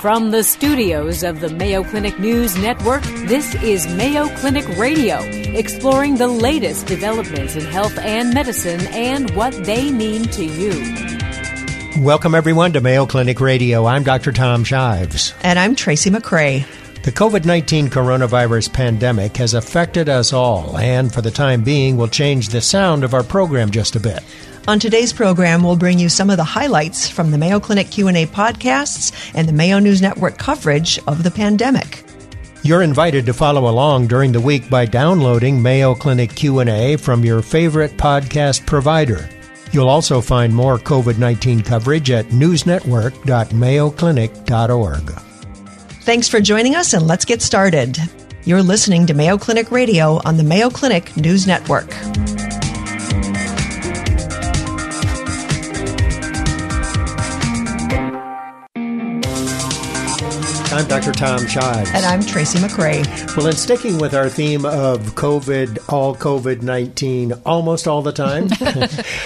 From the studios of the Mayo Clinic News Network, this is Mayo Clinic Radio, exploring the latest developments in health and medicine and what they mean to you. Welcome, everyone, to Mayo Clinic Radio. I'm Dr. Tom Shives. And I'm Tracy McCray. The COVID 19 coronavirus pandemic has affected us all, and for the time being, will change the sound of our program just a bit. On today's program, we'll bring you some of the highlights from the Mayo Clinic Q&A podcasts and the Mayo News Network coverage of the pandemic. You're invited to follow along during the week by downloading Mayo Clinic Q&A from your favorite podcast provider. You'll also find more COVID-19 coverage at newsnetwork.mayoclinic.org. Thanks for joining us and let's get started. You're listening to Mayo Clinic Radio on the Mayo Clinic News Network. I'm Dr. Tom Shives. And I'm Tracy McCray. Well, in sticking with our theme of COVID, all COVID 19, almost all the time,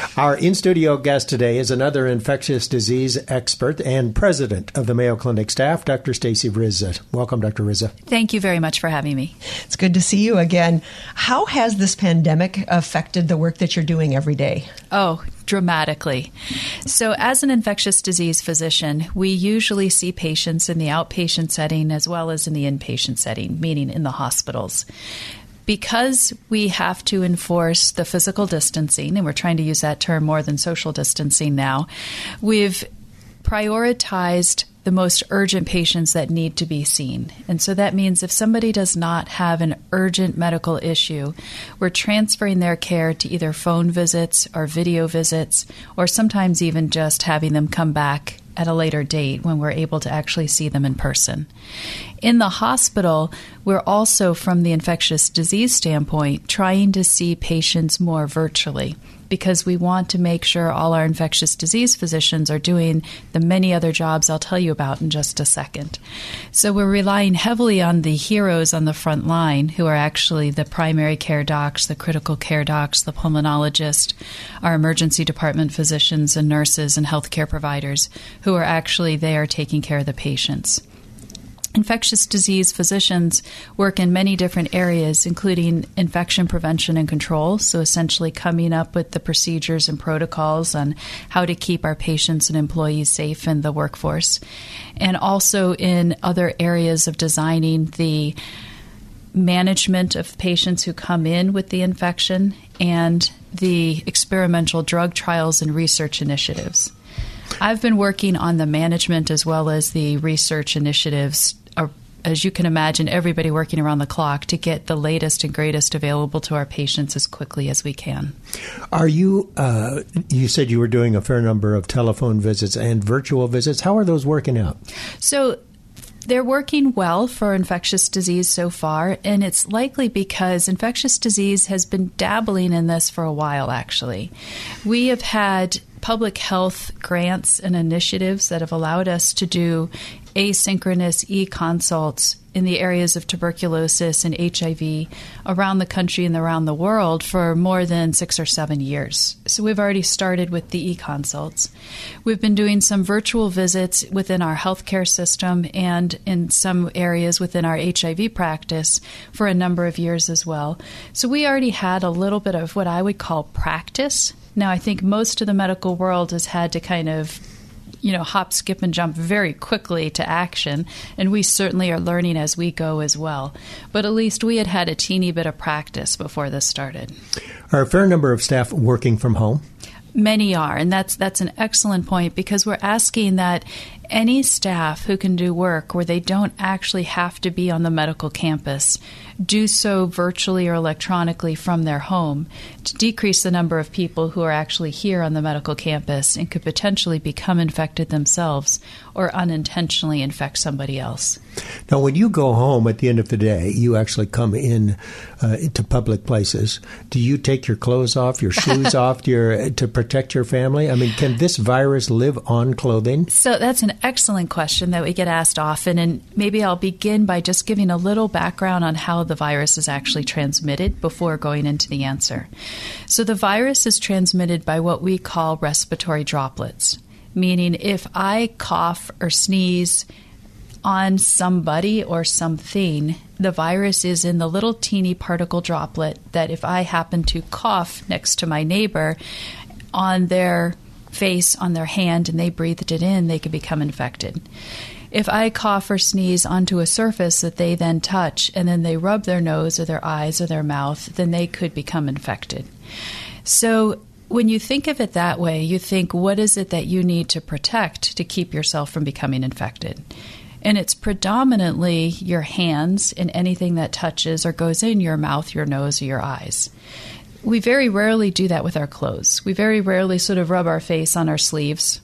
our in studio guest today is another infectious disease expert and president of the Mayo Clinic staff, Dr. Stacey Rizza. Welcome, Dr. Rizza. Thank you very much for having me. It's good to see you again. How has this pandemic affected the work that you're doing every day? Oh, dramatically. So, as an infectious disease physician, we usually see patients in the outpatient setting as well as in the inpatient setting, meaning in the hospitals. Because we have to enforce the physical distancing, and we're trying to use that term more than social distancing now, we've prioritized the most urgent patients that need to be seen. And so that means if somebody does not have an urgent medical issue, we're transferring their care to either phone visits or video visits, or sometimes even just having them come back at a later date when we're able to actually see them in person. In the hospital, we're also, from the infectious disease standpoint, trying to see patients more virtually because we want to make sure all our infectious disease physicians are doing the many other jobs I'll tell you about in just a second. So we're relying heavily on the heroes on the front line who are actually the primary care docs, the critical care docs, the pulmonologist, our emergency department physicians and nurses and healthcare providers who are actually there taking care of the patients. Infectious disease physicians work in many different areas, including infection prevention and control. So, essentially, coming up with the procedures and protocols on how to keep our patients and employees safe in the workforce. And also in other areas of designing the management of patients who come in with the infection and the experimental drug trials and research initiatives. I've been working on the management as well as the research initiatives as you can imagine, everybody working around the clock to get the latest and greatest available to our patients as quickly as we can. Are you, uh, you said you were doing a fair number of telephone visits and virtual visits. How are those working out? So, they're working well for infectious disease so far, and it's likely because infectious disease has been dabbling in this for a while, actually. We have had public health grants and initiatives that have allowed us to do asynchronous e consults in the areas of tuberculosis and HIV around the country and around the world for more than six or seven years. So we've already started with the e consults. We've been doing some virtual visits within our healthcare system and in some areas within our HIV practice for a number of years as well. So we already had a little bit of what I would call practice. Now, I think most of the medical world has had to kind of you know, hop, skip, and jump very quickly to action. And we certainly are learning as we go as well. But at least we had had a teeny bit of practice before this started. Are a fair number of staff working from home? Many are, and that's that's an excellent point because we're asking that any staff who can do work where they don't actually have to be on the medical campus do so virtually or electronically from their home to decrease the number of people who are actually here on the medical campus and could potentially become infected themselves or unintentionally infect somebody else. Now, when you go home at the end of the day, you actually come in uh, to public places. Do you take your clothes off, your shoes off, your, to protect your family? I mean, can this virus live on clothing? So that's an excellent question that we get asked often, and maybe I'll begin by just giving a little background on how the virus is actually transmitted before going into the answer. So the virus is transmitted by what we call respiratory droplets, meaning if I cough or sneeze, on somebody or something, the virus is in the little teeny particle droplet that if I happen to cough next to my neighbor on their face, on their hand, and they breathed it in, they could become infected. If I cough or sneeze onto a surface that they then touch and then they rub their nose or their eyes or their mouth, then they could become infected. So when you think of it that way, you think, what is it that you need to protect to keep yourself from becoming infected? And it's predominantly your hands and anything that touches or goes in your mouth, your nose, or your eyes. We very rarely do that with our clothes. We very rarely sort of rub our face on our sleeves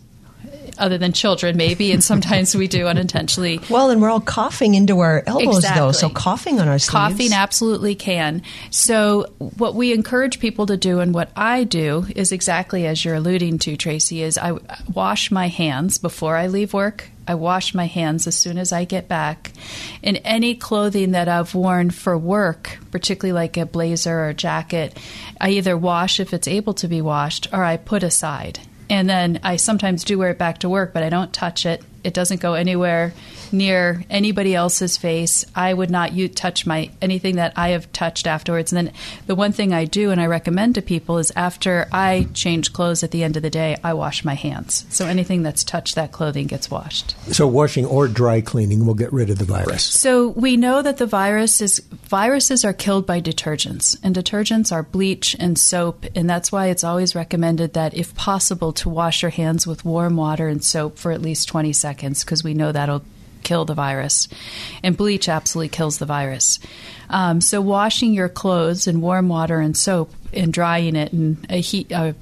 other than children, maybe, and sometimes we do unintentionally. Well, and we're all coughing into our elbows, exactly. though, so coughing on our sleeves. Coughing absolutely can. So, what we encourage people to do, and what I do, is exactly as you're alluding to, Tracy, is I wash my hands before I leave work. I wash my hands as soon as I get back. And any clothing that I've worn for work, particularly like a blazer or jacket, I either wash if it's able to be washed or I put aside. And then I sometimes do wear it back to work, but I don't touch it. It doesn't go anywhere near anybody else's face. I would not you touch my anything that I have touched afterwards. And then the one thing I do and I recommend to people is after I change clothes at the end of the day, I wash my hands. So anything that's touched that clothing gets washed. So washing or dry cleaning will get rid of the virus. So we know that the virus is viruses are killed by detergents, and detergents are bleach and soap, and that's why it's always recommended that if possible to wash your hands with warm water and soap for at least 20 seconds because we know that'll kill the virus. And bleach absolutely kills the virus. Um, so, washing your clothes in warm water and soap and drying it in a heat. A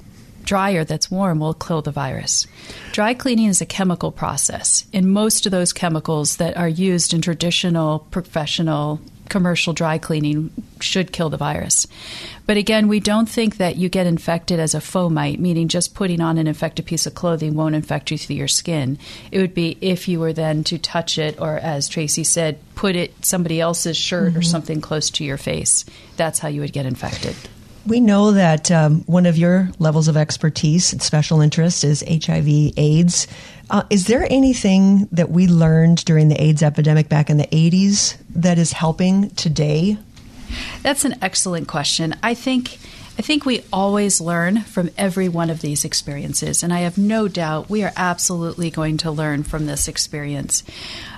dryer that's warm will kill the virus. Dry cleaning is a chemical process, and most of those chemicals that are used in traditional professional commercial dry cleaning should kill the virus. But again, we don't think that you get infected as a fomite, meaning just putting on an infected piece of clothing won't infect you through your skin. It would be if you were then to touch it, or as Tracy said, put it somebody else's shirt mm-hmm. or something close to your face. That's how you would get infected. We know that um, one of your levels of expertise and special interest is HIV AIDS. Uh, is there anything that we learned during the AIDS epidemic back in the 80s that is helping today? That's an excellent question. I think I think we always learn from every one of these experiences, and I have no doubt we are absolutely going to learn from this experience.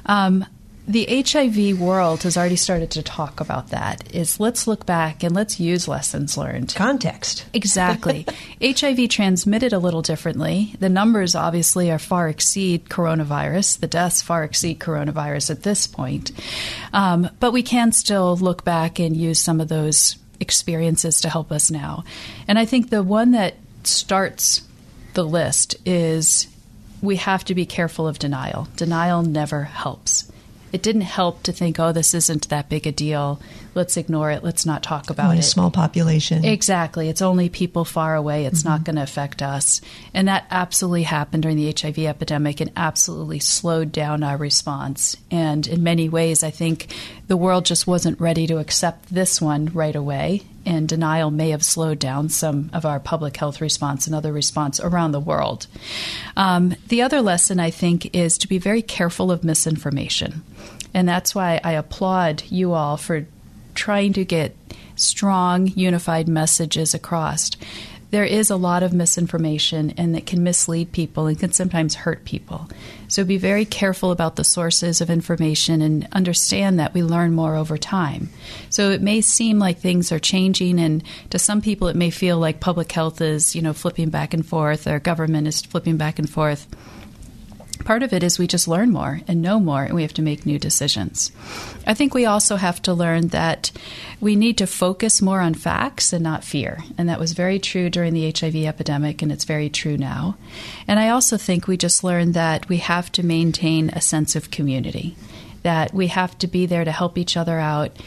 Um, the HIV world has already started to talk about that. Is let's look back and let's use lessons learned. Context. Exactly. HIV transmitted a little differently. The numbers obviously are far exceed coronavirus. The deaths far exceed coronavirus at this point. Um, but we can still look back and use some of those experiences to help us now. And I think the one that starts the list is we have to be careful of denial. Denial never helps it didn't help to think, oh, this isn't that big a deal. Let's ignore it. Let's not talk about only it. A small population. Exactly. It's only people far away. It's mm-hmm. not going to affect us. And that absolutely happened during the HIV epidemic and absolutely slowed down our response. And in many ways, I think the world just wasn't ready to accept this one right away. And denial may have slowed down some of our public health response and other response around the world. Um, the other lesson, I think, is to be very careful of misinformation. And that's why I applaud you all for trying to get strong, unified messages across. There is a lot of misinformation and that can mislead people and can sometimes hurt people. So be very careful about the sources of information and understand that we learn more over time. So it may seem like things are changing and to some people it may feel like public health is, you know, flipping back and forth or government is flipping back and forth part of it is we just learn more and know more, and we have to make new decisions. I think we also have to learn that we need to focus more on facts and not fear. And that was very true during the HIV epidemic, and it's very true now. And I also think we just learned that we have to maintain a sense of community, that we have to be there to help each other out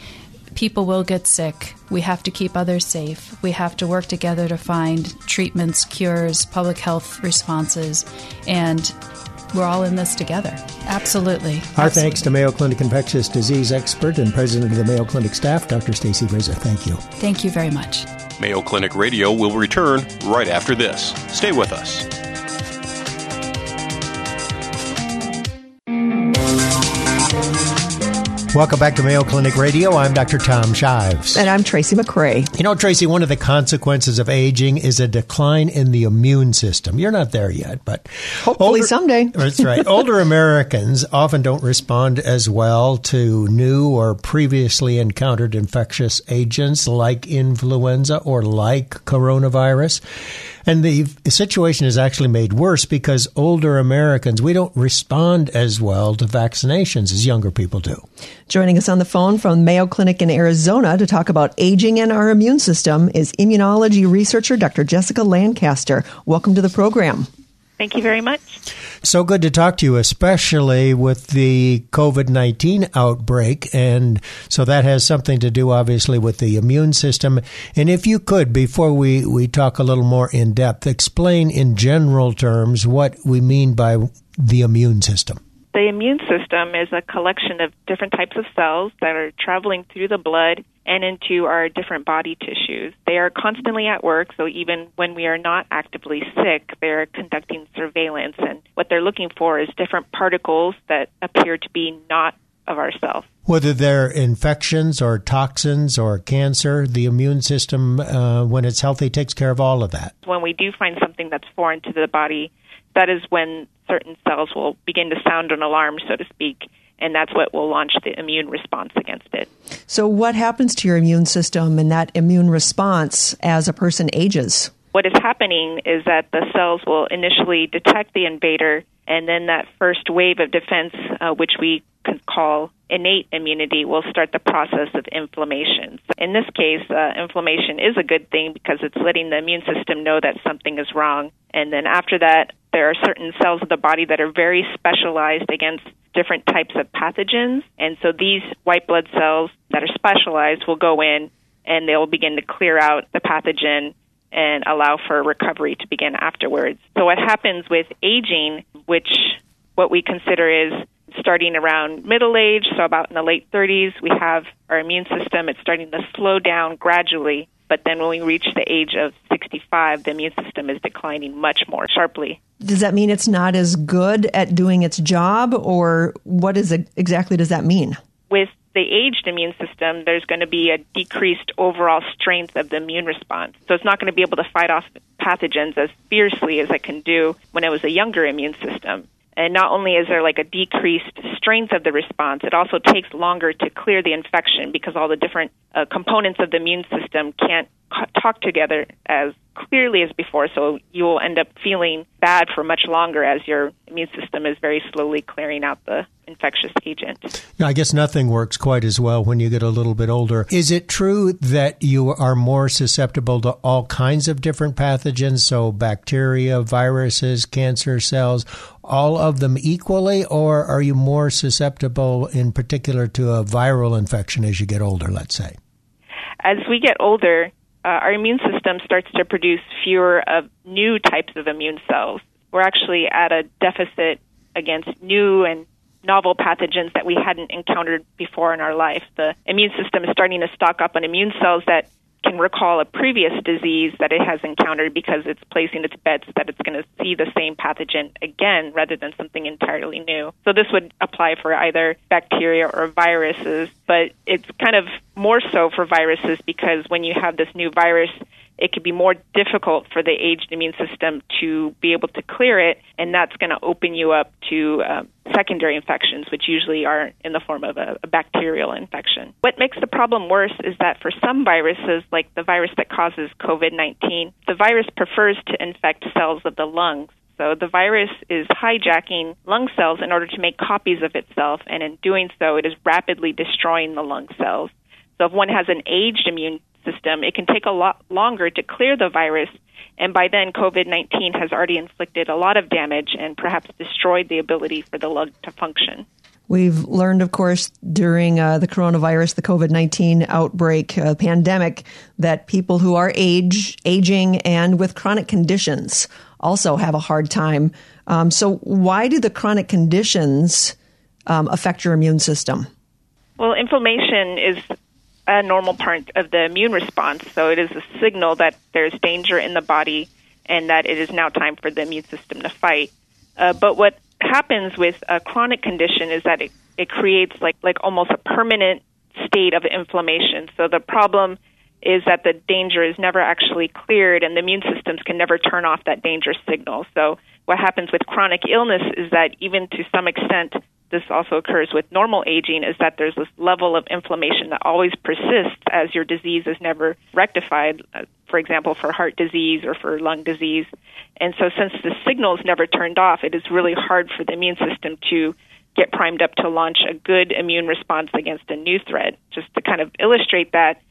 people will get sick. We have to keep others safe. We have to work together to find treatments, cures, public health responses, and we're all in this together. Absolutely. Our Absolutely. thanks to Mayo Clinic infectious disease expert and president of the Mayo Clinic staff, Dr. Stacey Rizza. Thank you. Thank you very much. Mayo Clinic Radio will return right after this. Stay with us. Welcome back to Mayo Clinic Radio. I'm Dr. Tom Shives. And I'm Tracy McCray. You know, Tracy, one of the consequences of aging is a decline in the immune system. You're not there yet, but hopefully older, someday. that's right. Older Americans often don't respond as well to new or previously encountered infectious agents like influenza or like coronavirus. And the situation is actually made worse because older Americans, we don't respond as well to vaccinations as younger people do. Joining us on the phone from Mayo Clinic in Arizona to talk about aging and our immune system is immunology researcher Dr. Jessica Lancaster. Welcome to the program. Thank you very much. So good to talk to you, especially with the COVID 19 outbreak. And so that has something to do, obviously, with the immune system. And if you could, before we, we talk a little more in depth, explain in general terms what we mean by the immune system. The immune system is a collection of different types of cells that are traveling through the blood and into our different body tissues. They are constantly at work, so even when we are not actively sick, they're conducting surveillance. And what they're looking for is different particles that appear to be not of ourselves. Whether they're infections or toxins or cancer, the immune system, uh, when it's healthy, takes care of all of that. When we do find something that's foreign to the body, that is when certain cells will begin to sound an alarm, so to speak, and that's what will launch the immune response against it. So, what happens to your immune system and that immune response as a person ages? What is happening is that the cells will initially detect the invader, and then that first wave of defense, uh, which we call innate immunity, will start the process of inflammation. In this case, uh, inflammation is a good thing because it's letting the immune system know that something is wrong. And then after that, there are certain cells of the body that are very specialized against different types of pathogens. And so these white blood cells that are specialized will go in and they'll begin to clear out the pathogen and allow for recovery to begin afterwards. So what happens with aging, which what we consider is starting around middle age, so about in the late 30s, we have our immune system, it's starting to slow down gradually. But then when we reach the age of 65, the immune system is declining much more sharply. Does that mean it's not as good at doing its job, or what is it, exactly does that mean? With the aged immune system, there's going to be a decreased overall strength of the immune response. So it's not going to be able to fight off pathogens as fiercely as it can do when it was a younger immune system. And not only is there like a decreased strength of the response, it also takes longer to clear the infection because all the different uh, components of the immune system can't talk together as clearly as before. So you will end up feeling bad for much longer as your immune system is very slowly clearing out the infectious agent. I guess nothing works quite as well when you get a little bit older. Is it true that you are more susceptible to all kinds of different pathogens? So bacteria, viruses, cancer cells, all of them equally, or are you more susceptible in particular to a viral infection as you get older, let's say? As we get older, uh, our immune system starts to produce fewer of new types of immune cells. We're actually at a deficit against new and novel pathogens that we hadn't encountered before in our life. The immune system is starting to stock up on immune cells that can recall a previous disease that it has encountered because it's placing its bets that it's going to see the same pathogen again rather than something entirely new. So this would apply for either bacteria or viruses, but it's kind of more so for viruses because when you have this new virus, it could be more difficult for the aged immune system to be able to clear it, and that's going to open you up to uh, secondary infections, which usually are in the form of a, a bacterial infection. What makes the problem worse is that for some viruses, like the virus that causes COVID 19, the virus prefers to infect cells of the lungs. So the virus is hijacking lung cells in order to make copies of itself, and in doing so, it is rapidly destroying the lung cells. So if one has an aged immune system, it can take a lot longer to clear the virus. And by then, COVID 19 has already inflicted a lot of damage and perhaps destroyed the ability for the lung to function. We've learned, of course, during uh, the coronavirus, the COVID 19 outbreak, uh, pandemic, that people who are age, aging and with chronic conditions also have a hard time. Um, so, why do the chronic conditions um, affect your immune system? Well, inflammation is a normal part of the immune response. So it is a signal that there's danger in the body and that it is now time for the immune system to fight. Uh, but what happens with a chronic condition is that it, it creates like like almost a permanent state of inflammation. So the problem is that the danger is never actually cleared and the immune systems can never turn off that danger signal. So what happens with chronic illness is that even to some extent this also occurs with normal aging is that there's this level of inflammation that always persists as your disease is never rectified, uh, for example, for heart disease or for lung disease. And so, since the signal is never turned off, it is really hard for the immune system to get primed up to launch a good immune response against a new threat. Just to kind of illustrate that,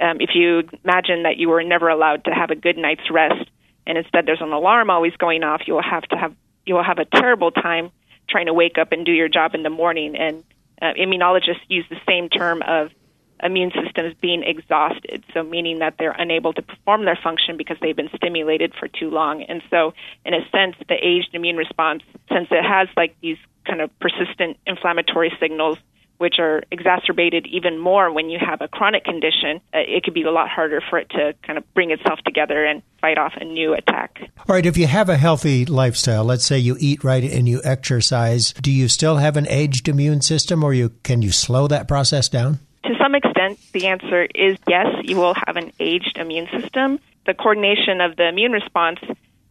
um, if you imagine that you were never allowed to have a good night's rest, and instead there's an alarm always going off, you will have to have you will have a terrible time trying to wake up and do your job in the morning. And uh, immunologists use the same term of immune systems being exhausted, so meaning that they're unable to perform their function because they've been stimulated for too long. And so, in a sense, the aged immune response, since it has like these kind of persistent inflammatory signals which are exacerbated even more when you have a chronic condition, uh, it could be a lot harder for it to kind of bring itself together and fight off a new attack. All right, if you have a healthy lifestyle, let's say you eat right and you exercise, do you still have an aged immune system or you can you slow that process down? To some extent, the answer is yes, you will have an aged immune system. The coordination of the immune response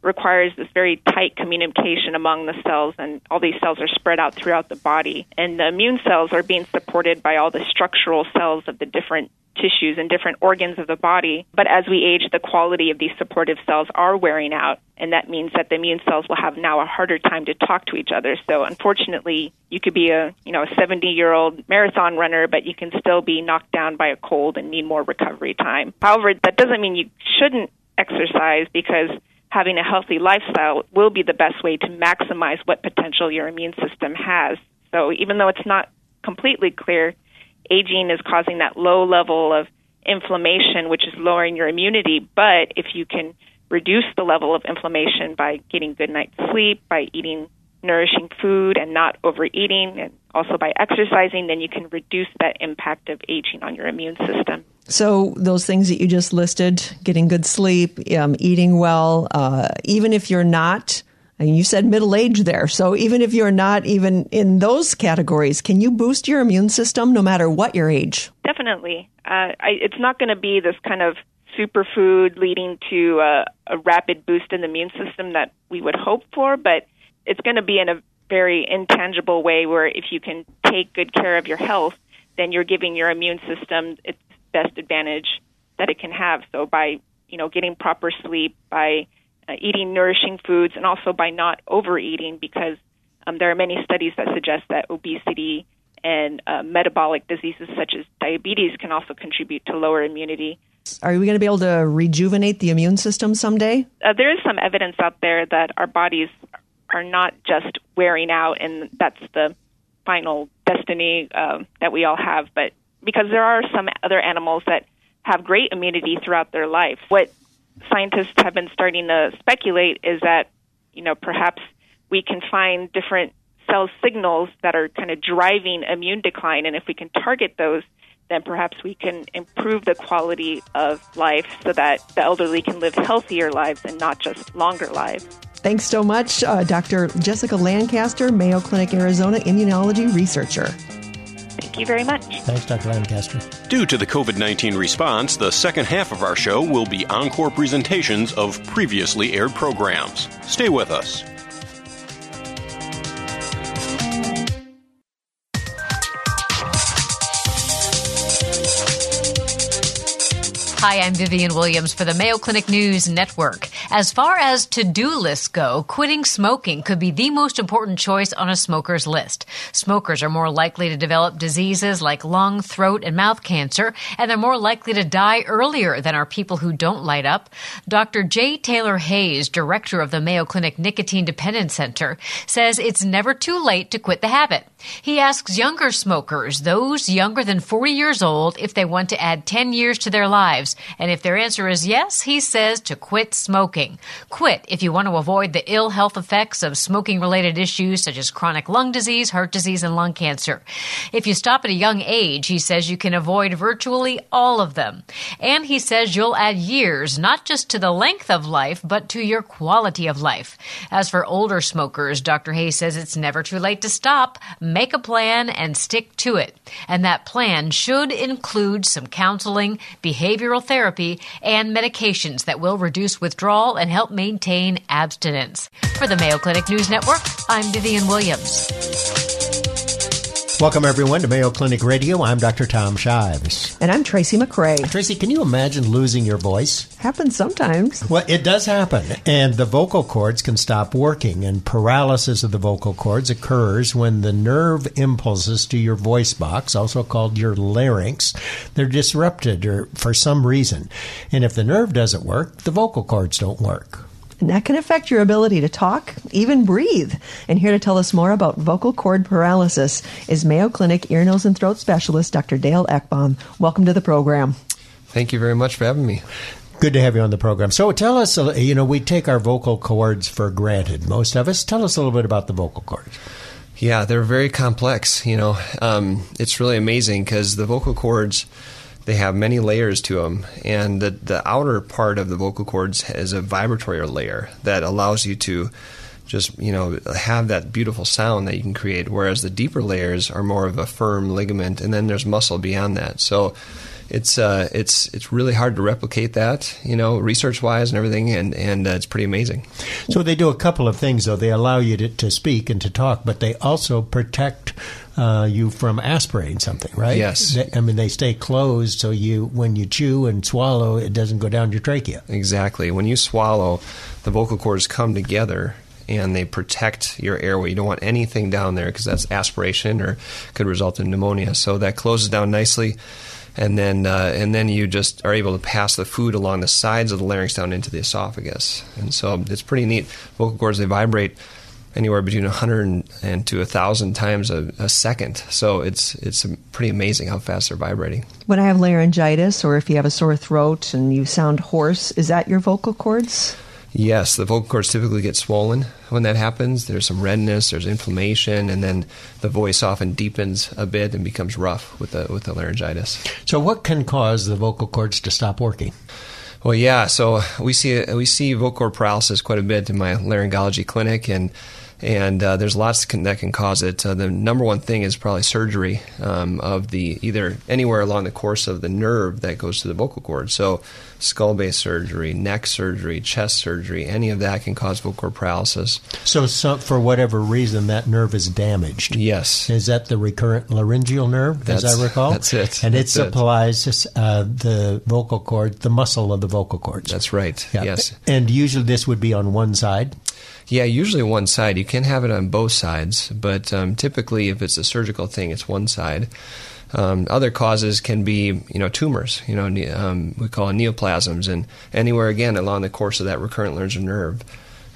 requires this very tight communication among the cells, and all these cells are spread out throughout the body. And the immune cells are being supported by all the structural cells of the different tissues and different organs of the body. But as we age, the quality of these supportive cells are wearing out, and that means that the immune cells will have now a harder time to talk to each other. So unfortunately, you could be a you know a 70 year old marathon runner, but you can still be knocked down by a cold and need more recovery time. However, that doesn't mean you shouldn't exercise because having a healthy lifestyle will be the best way to maximize what potential your immune system has. So even though it's not completely clear, aging is causing that low level of inflammation, which is lowering your immunity. But if you can reduce the level of inflammation by getting good night's sleep, by eating nourishing food and not overeating, and also by exercising, then you can reduce that impact of aging on your immune system. So, those things that you just listed getting good sleep, um, eating well, uh, even if you're not, and you said middle age there, so even if you're not even in those categories, can you boost your immune system no matter what your age? Definitely. Uh, I, it's not going to be this kind of superfood leading to a, a rapid boost in the immune system that we would hope for, but it's going to be in a very intangible way where if you can take good care of your health, then you're giving your immune system best advantage that it can have. So by you know getting proper sleep, by uh, eating nourishing foods, and also by not overeating, because um, there are many studies that suggest that obesity and uh, metabolic diseases such as diabetes can also contribute to lower immunity. Are we going to be able to rejuvenate the immune system someday? Uh, there is some evidence out there that our bodies are not just wearing out and that's the final destiny uh, that we all have, but because there are some other animals that have great immunity throughout their life. What scientists have been starting to speculate is that, you know, perhaps we can find different cell signals that are kind of driving immune decline, and if we can target those, then perhaps we can improve the quality of life so that the elderly can live healthier lives and not just longer lives. Thanks so much, uh, Dr. Jessica Lancaster, Mayo Clinic, Arizona immunology researcher. Thank you very much. Thanks, Dr. Lancaster. Due to the COVID 19 response, the second half of our show will be encore presentations of previously aired programs. Stay with us. Hi, I'm Vivian Williams for the Mayo Clinic News Network. As far as to do lists go, quitting smoking could be the most important choice on a smoker's list. Smokers are more likely to develop diseases like lung, throat, and mouth cancer, and they're more likely to die earlier than are people who don't light up. Dr. J. Taylor Hayes, director of the Mayo Clinic Nicotine Dependence Center, says it's never too late to quit the habit. He asks younger smokers, those younger than 40 years old, if they want to add 10 years to their lives And if their answer is yes, he says to quit smoking. Quit if you want to avoid the ill health effects of smoking related issues such as chronic lung disease, heart disease, and lung cancer. If you stop at a young age, he says you can avoid virtually all of them. And he says you'll add years, not just to the length of life, but to your quality of life. As for older smokers, Dr. Hayes says it's never too late to stop. Make a plan and stick to it. And that plan should include some counseling, behavioral therapy, and medications that will reduce withdrawal and help maintain abstinence. For the Mayo Clinic News Network, I'm Vivian Williams. Welcome, everyone, to Mayo Clinic Radio. I'm Dr. Tom Shives. And I'm Tracy McCray. Tracy, can you imagine losing your voice? Happens sometimes. Well, it does happen. And the vocal cords can stop working, and paralysis of the vocal cords occurs when the nerve impulses to your voice box, also called your larynx, they're disrupted or for some reason. And if the nerve doesn't work, the vocal cords don't work and that can affect your ability to talk, even breathe. And here to tell us more about vocal cord paralysis is Mayo Clinic ear, nose, and throat specialist Dr. Dale Ekbom. Welcome to the program. Thank you very much for having me. Good to have you on the program. So tell us, you know, we take our vocal cords for granted, most of us. Tell us a little bit about the vocal cords. Yeah, they're very complex. You know, um, it's really amazing because the vocal cords they have many layers to them, and the the outer part of the vocal cords is a vibratory layer that allows you to just you know have that beautiful sound that you can create. Whereas the deeper layers are more of a firm ligament, and then there's muscle beyond that. So it's uh, it's it's really hard to replicate that, you know, research wise and everything, and and uh, it's pretty amazing. So they do a couple of things, though. They allow you to, to speak and to talk, but they also protect uh, you from aspirating something, right? Yes. They, I mean, they stay closed, so you when you chew and swallow, it doesn't go down your trachea. Exactly. When you swallow, the vocal cords come together and they protect your airway. You don't want anything down there because that's aspiration or could result in pneumonia. So that closes down nicely and then uh, and then you just are able to pass the food along the sides of the larynx down into the esophagus. And so it's pretty neat. Vocal cords they vibrate anywhere between 100 and to 1,000 times a, a, second. So it's it's pretty amazing how fast they're vibrating. When I have laryngitis or if you have a sore throat and you sound hoarse, is that your vocal cords? Yes, the vocal cords typically get swollen when that happens. There's some redness, there's inflammation, and then the voice often deepens a bit and becomes rough with the with the laryngitis. So, what can cause the vocal cords to stop working? Well, yeah. So we see we see vocal cord paralysis quite a bit in my laryngology clinic, and and uh, there's lots that can cause it. Uh, the number one thing is probably surgery um, of the either anywhere along the course of the nerve that goes to the vocal cord. So, skull base surgery, neck surgery, chest surgery, any of that can cause vocal cord paralysis. So, so for whatever reason, that nerve is damaged. Yes, is that the recurrent laryngeal nerve, that's, as I recall? That's it. And that's it supplies uh, the vocal cord, the muscle of the vocal cords. That's right. Yeah. Yes, and usually this would be on one side. Yeah, usually one side. You can have it on both sides, but um, typically, if it's a surgical thing, it's one side. Um, other causes can be, you know, tumors. You know, um, we call neoplasms, and anywhere again along the course of that recurrent laryngeal nerve.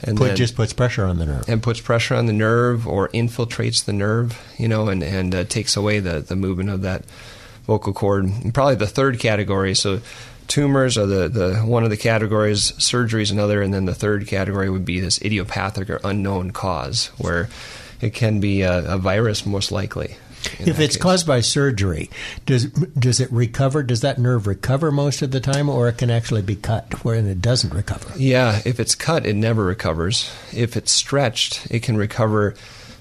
And Put, then, just puts pressure on the nerve. And puts pressure on the nerve, or infiltrates the nerve. You know, and and uh, takes away the the movement of that vocal cord. And probably the third category. So tumors are the, the one of the categories, surgery is another, and then the third category would be this idiopathic or unknown cause, where it can be a, a virus most likely. If it's case. caused by surgery, does does it recover? Does that nerve recover most of the time, or it can actually be cut where it doesn't recover? Yeah, if it's cut, it never recovers. If it's stretched, it can recover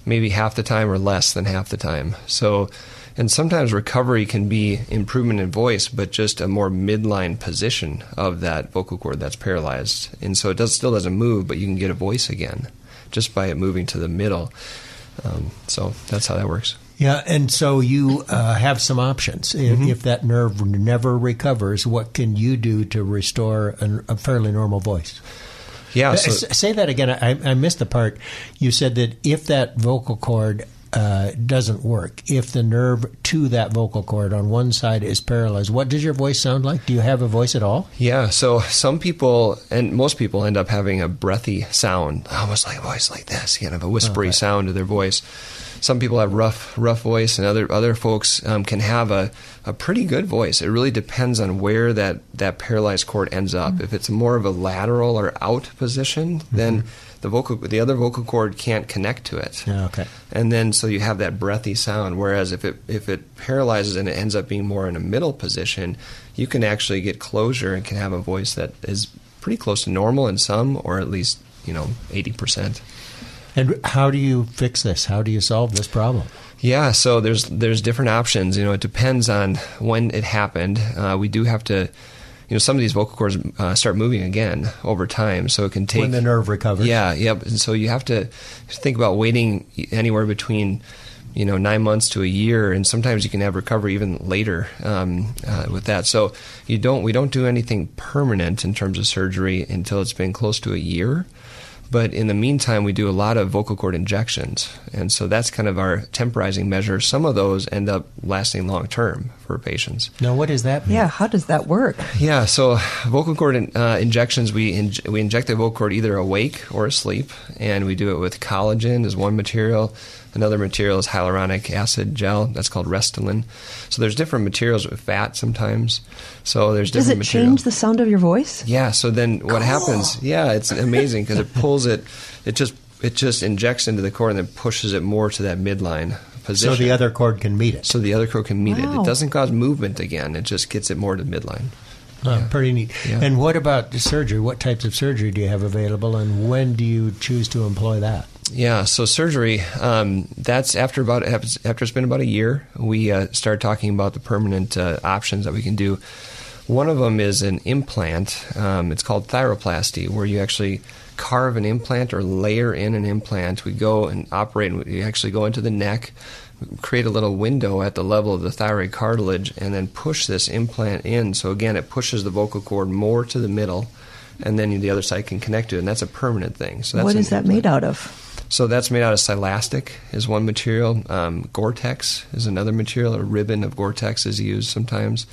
maybe half the time or less than half the time. So and sometimes recovery can be improvement in voice, but just a more midline position of that vocal cord that's paralyzed. And so it does, still doesn't move, but you can get a voice again just by it moving to the middle. Um, so that's how that works. Yeah, and so you uh, have some options. If, mm-hmm. if, that nerve never recovers, what can you do to restore a, a fairly normal voice? Yeah. Uh, so, say that again. I, I, missed the part. You said that if that vocal cord uh, doesn't work. If the nerve to that vocal cord on one side is paralyzed, what does your voice sound like? Do you have a voice at all? Yeah, so some people and most people end up having a breathy sound, almost like a voice like this, kind of a whispery sound to their voice. some people have rough rough voice, and other other folks um, can have a, a pretty good voice. It really depends on where that that paralyzed cord ends up. Mm-hmm. If it's more of a lateral or out position, mm-hmm. The vocal the other vocal cord can't connect to it. Yeah, okay. And then so you have that breathy sound. Whereas if it if it paralyzes and it ends up being more in a middle position, you can actually get closure and can have a voice that is pretty close to normal in some, or at least you know eighty percent. And how do you fix this? How do you solve this problem? Yeah, so there's there's different options. You know, it depends on when it happened. Uh, we do have to you know some of these vocal cords uh, start moving again over time, so it can take when the nerve recovers. Yeah, yep. And so you have to think about waiting anywhere between you know nine months to a year, and sometimes you can have recovery even later um, uh, with that. So you don't we don't do anything permanent in terms of surgery until it's been close to a year. But in the meantime, we do a lot of vocal cord injections. And so that's kind of our temporizing measure. Some of those end up lasting long term for patients. Now, what does that mean? Yeah, how does that work? Yeah, so vocal cord uh, injections, we, in, we inject the vocal cord either awake or asleep. And we do it with collagen as one material. Another material is hyaluronic acid gel. That's called Restylane. So there's different materials with fat sometimes. So there's different. Materials. Does it change the sound of your voice? Yeah. So then what cool. happens? Yeah, it's amazing because it pulls it. It just it just injects into the cord and then pushes it more to that midline position. So the other cord can meet it. So the other cord can meet wow. it. It doesn't cause movement again. It just gets it more to midline. Oh, yeah. Pretty neat. Yeah. And what about surgery? What types of surgery do you have available, and when do you choose to employ that? Yeah, so surgery. Um, that's after about after it's been about a year, we uh, start talking about the permanent uh, options that we can do. One of them is an implant. Um, it's called thyroplasty, where you actually carve an implant or layer in an implant. We go and operate, and we actually go into the neck, create a little window at the level of the thyroid cartilage, and then push this implant in. So again, it pushes the vocal cord more to the middle, and then the other side can connect to it, and that's a permanent thing. So what is that made out of? So that's made out of silastic is one material. Um, Gore-Tex is another material. A ribbon of Gore-Tex is used sometimes.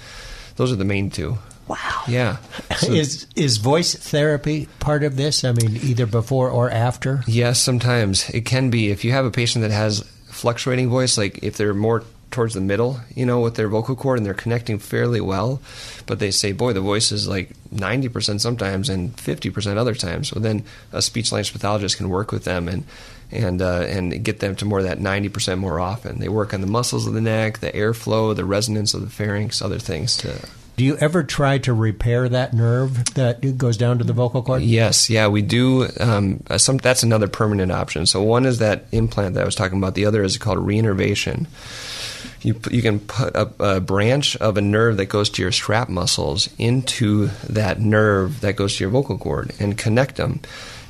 Those are the main two. Wow. Yeah. So is is voice therapy part of this? I mean, either before or after? Yes, sometimes it can be. If you have a patient that has fluctuating voice, like if they're more towards the middle, you know, with their vocal cord and they're connecting fairly well. But they say, boy, the voice is like 90% sometimes and 50% other times. So then a speech language pathologist can work with them and and uh, and get them to more that 90% more often. They work on the muscles of the neck, the airflow, the resonance of the pharynx, other things to do you ever try to repair that nerve that goes down to the vocal cord? Yes, yeah, we do. Um, some, that's another permanent option. So one is that implant that I was talking about. The other is called reinnervation you you can put a, a, branch of a nerve that goes to your strap muscles into that nerve that goes to your vocal cord and connect them.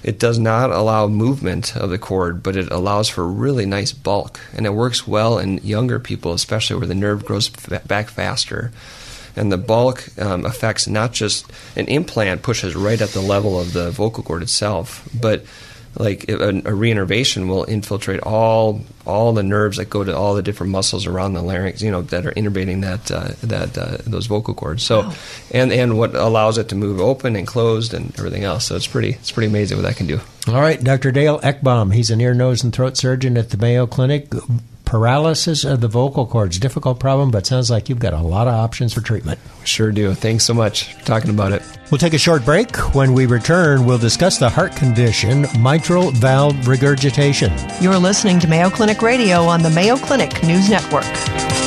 It does not allow movement of the cord, but it allows for really nice bulk, and it works well in younger people, especially where the nerve grows back faster. And the bulk um, affects not just an implant pushes right at the level of the vocal cord itself, but like a, a reinnervation will infiltrate all all the nerves that go to all the different muscles around the larynx, you know, that are innervating that uh, that uh, those vocal cords. So, wow. and and what allows it to move open and closed and everything else. So it's pretty it's pretty amazing what that can do. All right, Dr. Dale Ekbom. He's an ear, nose, and throat surgeon at the Mayo Clinic paralysis of the vocal cords. Difficult problem, but sounds like you've got a lot of options for treatment. Sure do. Thanks so much for talking about it. We'll take a short break. When we return, we'll discuss the heart condition, mitral valve regurgitation. You're listening to Mayo Clinic Radio on the Mayo Clinic News Network.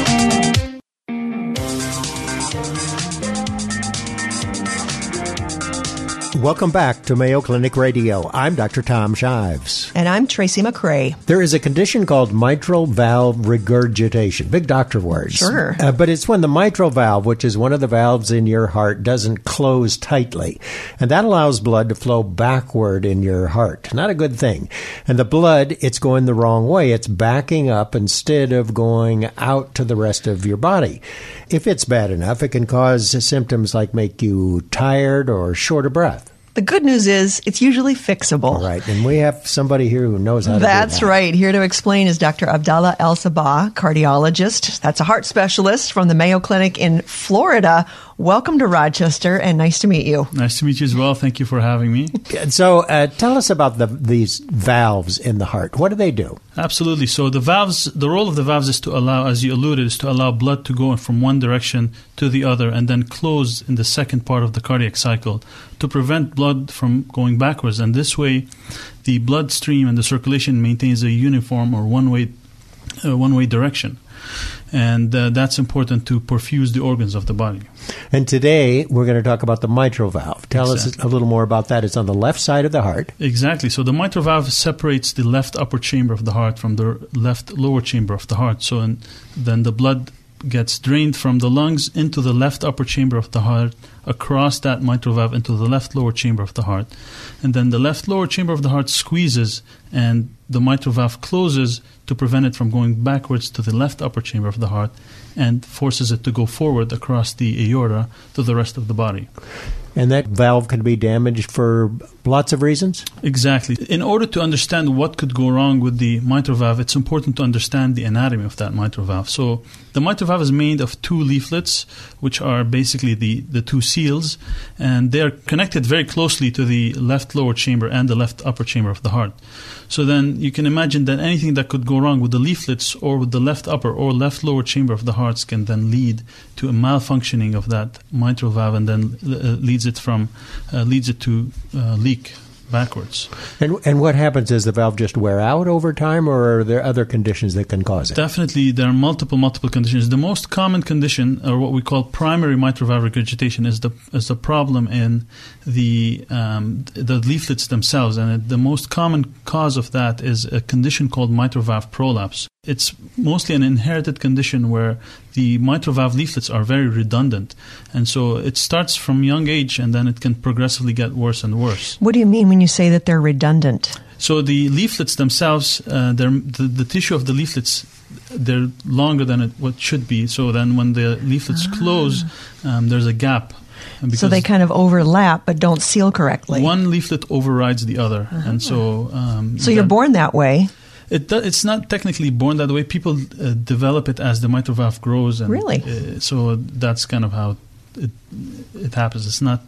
Welcome back to Mayo Clinic Radio. I'm Dr. Tom Shives. And I'm Tracy McCray. There is a condition called mitral valve regurgitation. Big doctor words. Sure. Uh, but it's when the mitral valve, which is one of the valves in your heart, doesn't close tightly. And that allows blood to flow backward in your heart. Not a good thing. And the blood, it's going the wrong way. It's backing up instead of going out to the rest of your body. If it's bad enough, it can cause symptoms like make you tired or short of breath. The good news is it's usually fixable. Right, and we have somebody here who knows how to That's that. right. Here to explain is Dr. Abdallah El Sabbagh, cardiologist. That's a heart specialist from the Mayo Clinic in Florida. Welcome to Rochester and nice to meet you. Nice to meet you as well. Thank you for having me. So, uh, tell us about the, these valves in the heart. What do they do? Absolutely. So the valves, the role of the valves is to allow, as you alluded, is to allow blood to go from one direction to the other and then close in the second part of the cardiac cycle to prevent blood from going backwards. And this way, the bloodstream and the circulation maintains a uniform or one way, uh, one way direction and uh, that's important to perfuse the organs of the body. And today we're going to talk about the mitral valve. Tell exactly. us a little more about that. It's on the left side of the heart. Exactly. So the mitral valve separates the left upper chamber of the heart from the left lower chamber of the heart. So in, then the blood gets drained from the lungs into the left upper chamber of the heart, across that mitral valve into the left lower chamber of the heart. And then the left lower chamber of the heart squeezes and the mitral valve closes to prevent it from going backwards to the left upper chamber of the heart and forces it to go forward across the aorta to the rest of the body. And that valve can be damaged for lots of reasons? Exactly. In order to understand what could go wrong with the mitral valve, it's important to understand the anatomy of that mitral valve. So, the mitral valve is made of two leaflets, which are basically the, the two seals, and they are connected very closely to the left lower chamber and the left upper chamber of the heart. So then you can imagine that anything that could go wrong with the leaflets or with the left upper or left lower chamber of the hearts can then lead to a malfunctioning of that mitral valve and then uh, leads it from uh, leads it to uh, leak backwards. And and what happens? Does the valve just wear out over time, or are there other conditions that can cause it? Definitely, there are multiple multiple conditions. The most common condition, or what we call primary mitral valve regurgitation, is the is the problem in the um, the leaflets themselves, and the most common cause of that is a condition called mitral valve prolapse. It's mostly an inherited condition where the mitral valve leaflets are very redundant. And so it starts from young age and then it can progressively get worse and worse. What do you mean when you say that they're redundant? So the leaflets themselves, uh, the, the tissue of the leaflets, they're longer than it what should be. So then when the leaflets ah. close, um, there's a gap so they kind of overlap but don't seal correctly. One leaflet overrides the other, uh-huh. and so um, so you're born that way. It do, it's not technically born that way. People uh, develop it as the mitral valve grows, and really, uh, so that's kind of how it it happens. It's not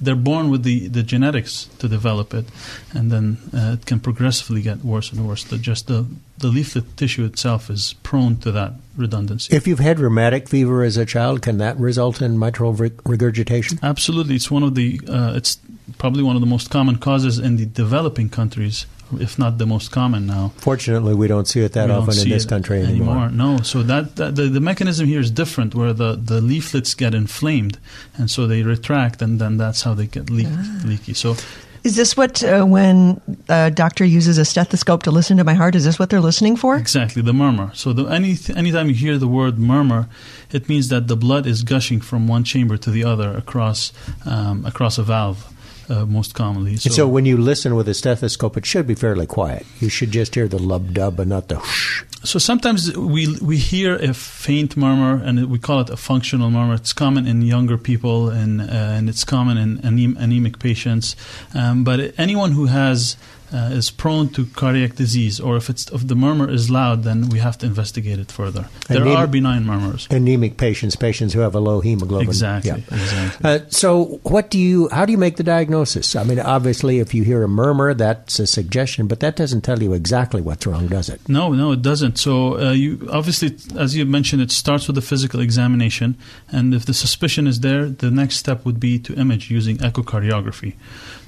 they're born with the, the genetics to develop it, and then uh, it can progressively get worse and worse. The, just the, the leaflet tissue itself is prone to that redundancy. If you've had rheumatic fever as a child, can that result in mitral regurgitation? Absolutely. It's one of the uh, it's probably one of the most common causes in the developing countries if not the most common now. Fortunately, we don't see it that often in this country anymore. anymore. No, so that, that, the, the mechanism here is different, where the, the leaflets get inflamed, and so they retract, and then that's how they get leak, ah. leaky. So. Is this what, uh, when a doctor uses a stethoscope to listen to my heart, is this what they're listening for? Exactly, the murmur. So the, any anytime you hear the word murmur, it means that the blood is gushing from one chamber to the other across um, across a valve uh, most commonly. So, so, when you listen with a stethoscope, it should be fairly quiet. You should just hear the lub dub and not the whoosh. So sometimes we we hear a faint murmur, and we call it a functional murmur. It's common in younger people, and uh, and it's common in anemic patients. Um, but anyone who has uh, is prone to cardiac disease, or if it's if the murmur is loud, then we have to investigate it further. There Anemic, are benign murmurs. Anemic patients, patients who have a low hemoglobin. Exactly. Yeah. exactly. Uh, so, what do you? How do you make the diagnosis? I mean, obviously, if you hear a murmur, that's a suggestion, but that doesn't tell you exactly what's wrong, does it? No, no, it doesn't. So, uh, you obviously, as you mentioned, it starts with a physical examination, and if the suspicion is there, the next step would be to image using echocardiography.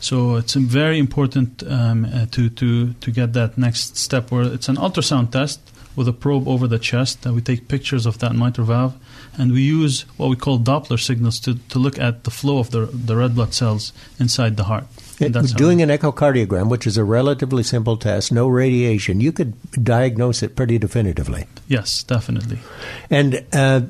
So it's very important um, uh, to, to, to get that next step where it's an ultrasound test with a probe over the chest. And we take pictures of that mitral valve and we use what we call Doppler signals to, to look at the flow of the, the red blood cells inside the heart. It, doing an echocardiogram, which is a relatively simple test, no radiation, you could diagnose it pretty definitively. Yes, definitely. And uh,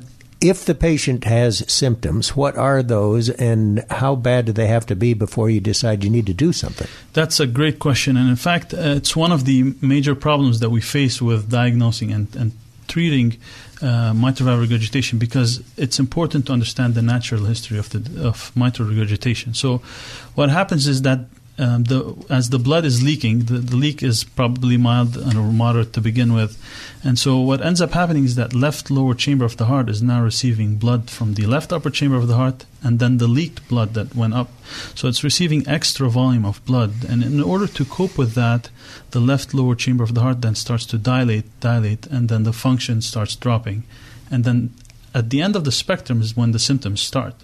if the patient has symptoms, what are those and how bad do they have to be before you decide you need to do something? That's a great question. And in fact, uh, it's one of the major problems that we face with diagnosing and, and treating uh, mitral regurgitation because it's important to understand the natural history of, the, of mitral regurgitation. So, what happens is that um, the as the blood is leaking, the, the leak is probably mild or moderate to begin with, and so what ends up happening is that left lower chamber of the heart is now receiving blood from the left upper chamber of the heart, and then the leaked blood that went up, so it's receiving extra volume of blood, and in order to cope with that, the left lower chamber of the heart then starts to dilate, dilate, and then the function starts dropping, and then at the end of the spectrum is when the symptoms start.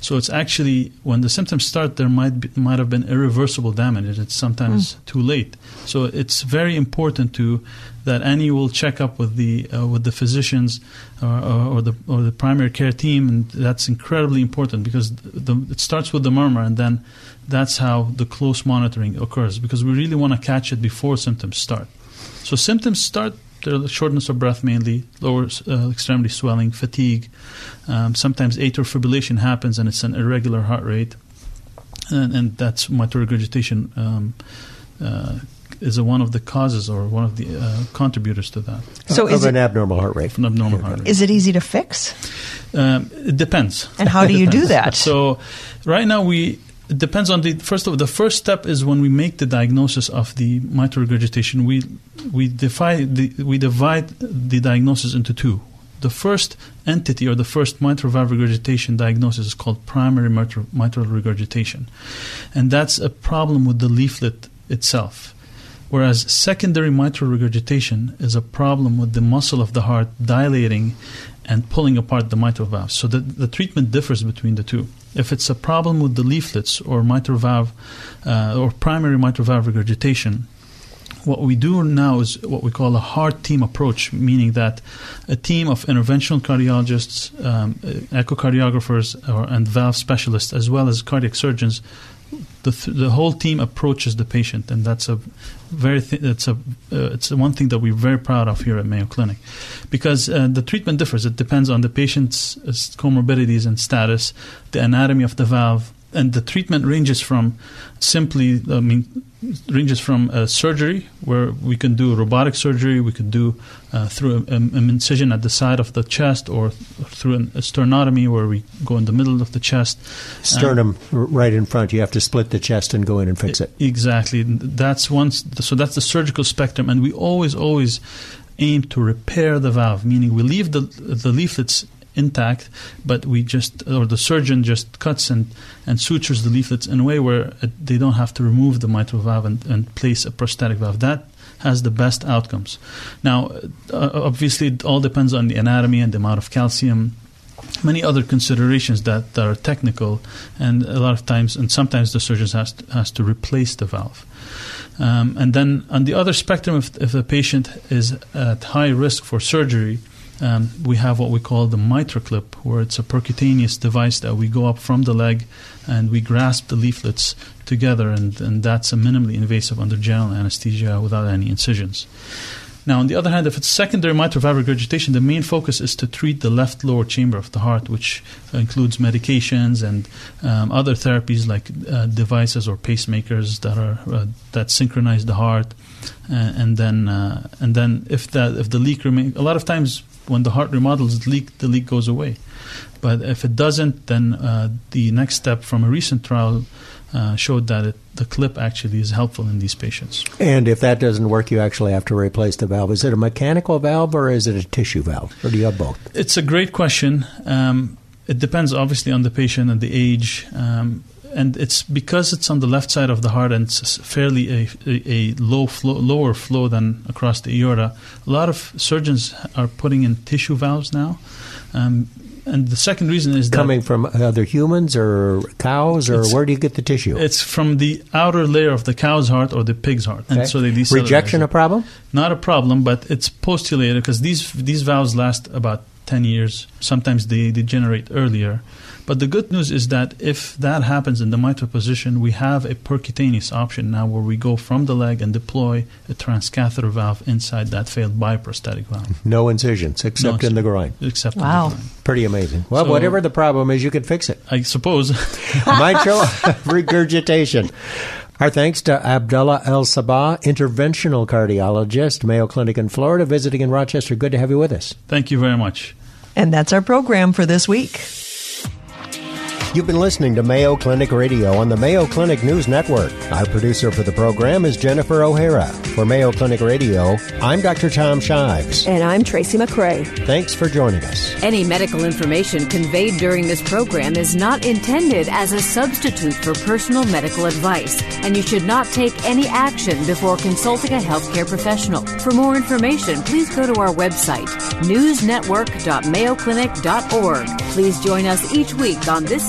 So it's actually when the symptoms start, there might be, might have been irreversible damage. It's sometimes mm. too late. So it's very important to that annual checkup with the uh, with the physicians or, or, or, the or the primary care team, and that's incredibly important because the, it starts with the murmur, and then that's how the close monitoring occurs because we really want to catch it before symptoms start. So symptoms start the shortness of breath mainly, lower uh, extremity swelling, fatigue. Um, sometimes atrial fibrillation happens and it's an irregular heart rate, and, and that's mitral regurgitation. Um, uh, is a, one of the causes or one of the uh, contributors to that. So of, is an it, abnormal heart rate. An abnormal heart rate. Is it easy to fix? Um, it depends. And how do you do that? so, right now we it depends on the first of the first step is when we make the diagnosis of the mitral regurgitation. We we divide the, we divide the diagnosis into two. The first entity or the first mitral valve regurgitation diagnosis is called primary mitral, mitral regurgitation. And that's a problem with the leaflet itself. Whereas secondary mitral regurgitation is a problem with the muscle of the heart dilating and pulling apart the mitral valve. So the, the treatment differs between the two if it's a problem with the leaflets or mitral valve uh, or primary mitral valve regurgitation, what we do now is what we call a heart team approach, meaning that a team of interventional cardiologists, um, echocardiographers, or, and valve specialists, as well as cardiac surgeons, the, th- the whole team approaches the patient, and that's a very th- it's a uh, it's one thing that we're very proud of here at Mayo Clinic, because uh, the treatment differs. It depends on the patient's uh, comorbidities and status, the anatomy of the valve, and the treatment ranges from simply, I mean, ranges from uh, surgery, where we can do robotic surgery, we could do uh, through an incision at the side of the chest, or through an, a sternotomy, where we go in the middle of the chest. Sternum right in front. You have to split the chest and go in and fix it. Exactly. That's once. So that's the surgical spectrum, and we always, always aim to repair the valve, meaning we leave the the leaflets intact, but we just or the surgeon just cuts and, and sutures the leaflets in a way where they don't have to remove the mitral valve and, and place a prosthetic valve. That has the best outcomes. Now, uh, obviously, it all depends on the anatomy and the amount of calcium. Many other considerations that, that are technical, and a lot of times, and sometimes the surgeon has to, has to replace the valve. Um, and then on the other spectrum, if, if a patient is at high risk for surgery, we have what we call the MitraClip, where it's a percutaneous device that we go up from the leg and we grasp the leaflets together, and, and that's a minimally invasive under general anesthesia without any incisions. Now, on the other hand, if it's secondary mitral valve regurgitation, the main focus is to treat the left lower chamber of the heart, which includes medications and um, other therapies like uh, devices or pacemakers that are uh, that synchronize the heart. Uh, and then, uh, and then, if that if the leak remains, a lot of times when the heart remodels the leak, the leak goes away. But if it doesn't, then uh, the next step from a recent trial uh, showed that it, the clip actually is helpful in these patients. And if that doesn't work, you actually have to replace the valve. Is it a mechanical valve or is it a tissue valve, or do you have both? It's a great question. Um, it depends obviously on the patient and the age. Um, and it's because it's on the left side of the heart and it's fairly a, a, a low flow, lower flow than across the aorta. A lot of surgeons are putting in tissue valves now. Um, and the second reason is coming from other humans or cows, or where do you get the tissue? It's from the outer layer of the cow's heart or the pig's heart, okay. and so they rejection a problem. Not a problem, but it's postulated because these these valves last about ten years. Sometimes they degenerate earlier. But the good news is that if that happens in the mitral position, we have a percutaneous option now where we go from the leg and deploy a transcatheter valve inside that failed bioprosthetic valve. No incisions except no, in the groin. Except wow. in the groin. Pretty amazing. Well, so, whatever the problem is, you can fix it. I suppose. mitral regurgitation. Our thanks to Abdallah El Sabbagh, interventional cardiologist, Mayo Clinic in Florida, visiting in Rochester. Good to have you with us. Thank you very much. And that's our program for this week. You've been listening to Mayo Clinic Radio on the Mayo Clinic News Network. Our producer for the program is Jennifer O'Hara. For Mayo Clinic Radio, I'm Dr. Tom Shives. And I'm Tracy McCray. Thanks for joining us. Any medical information conveyed during this program is not intended as a substitute for personal medical advice, and you should not take any action before consulting a healthcare professional. For more information, please go to our website, newsnetwork.mayoclinic.org. Please join us each week on this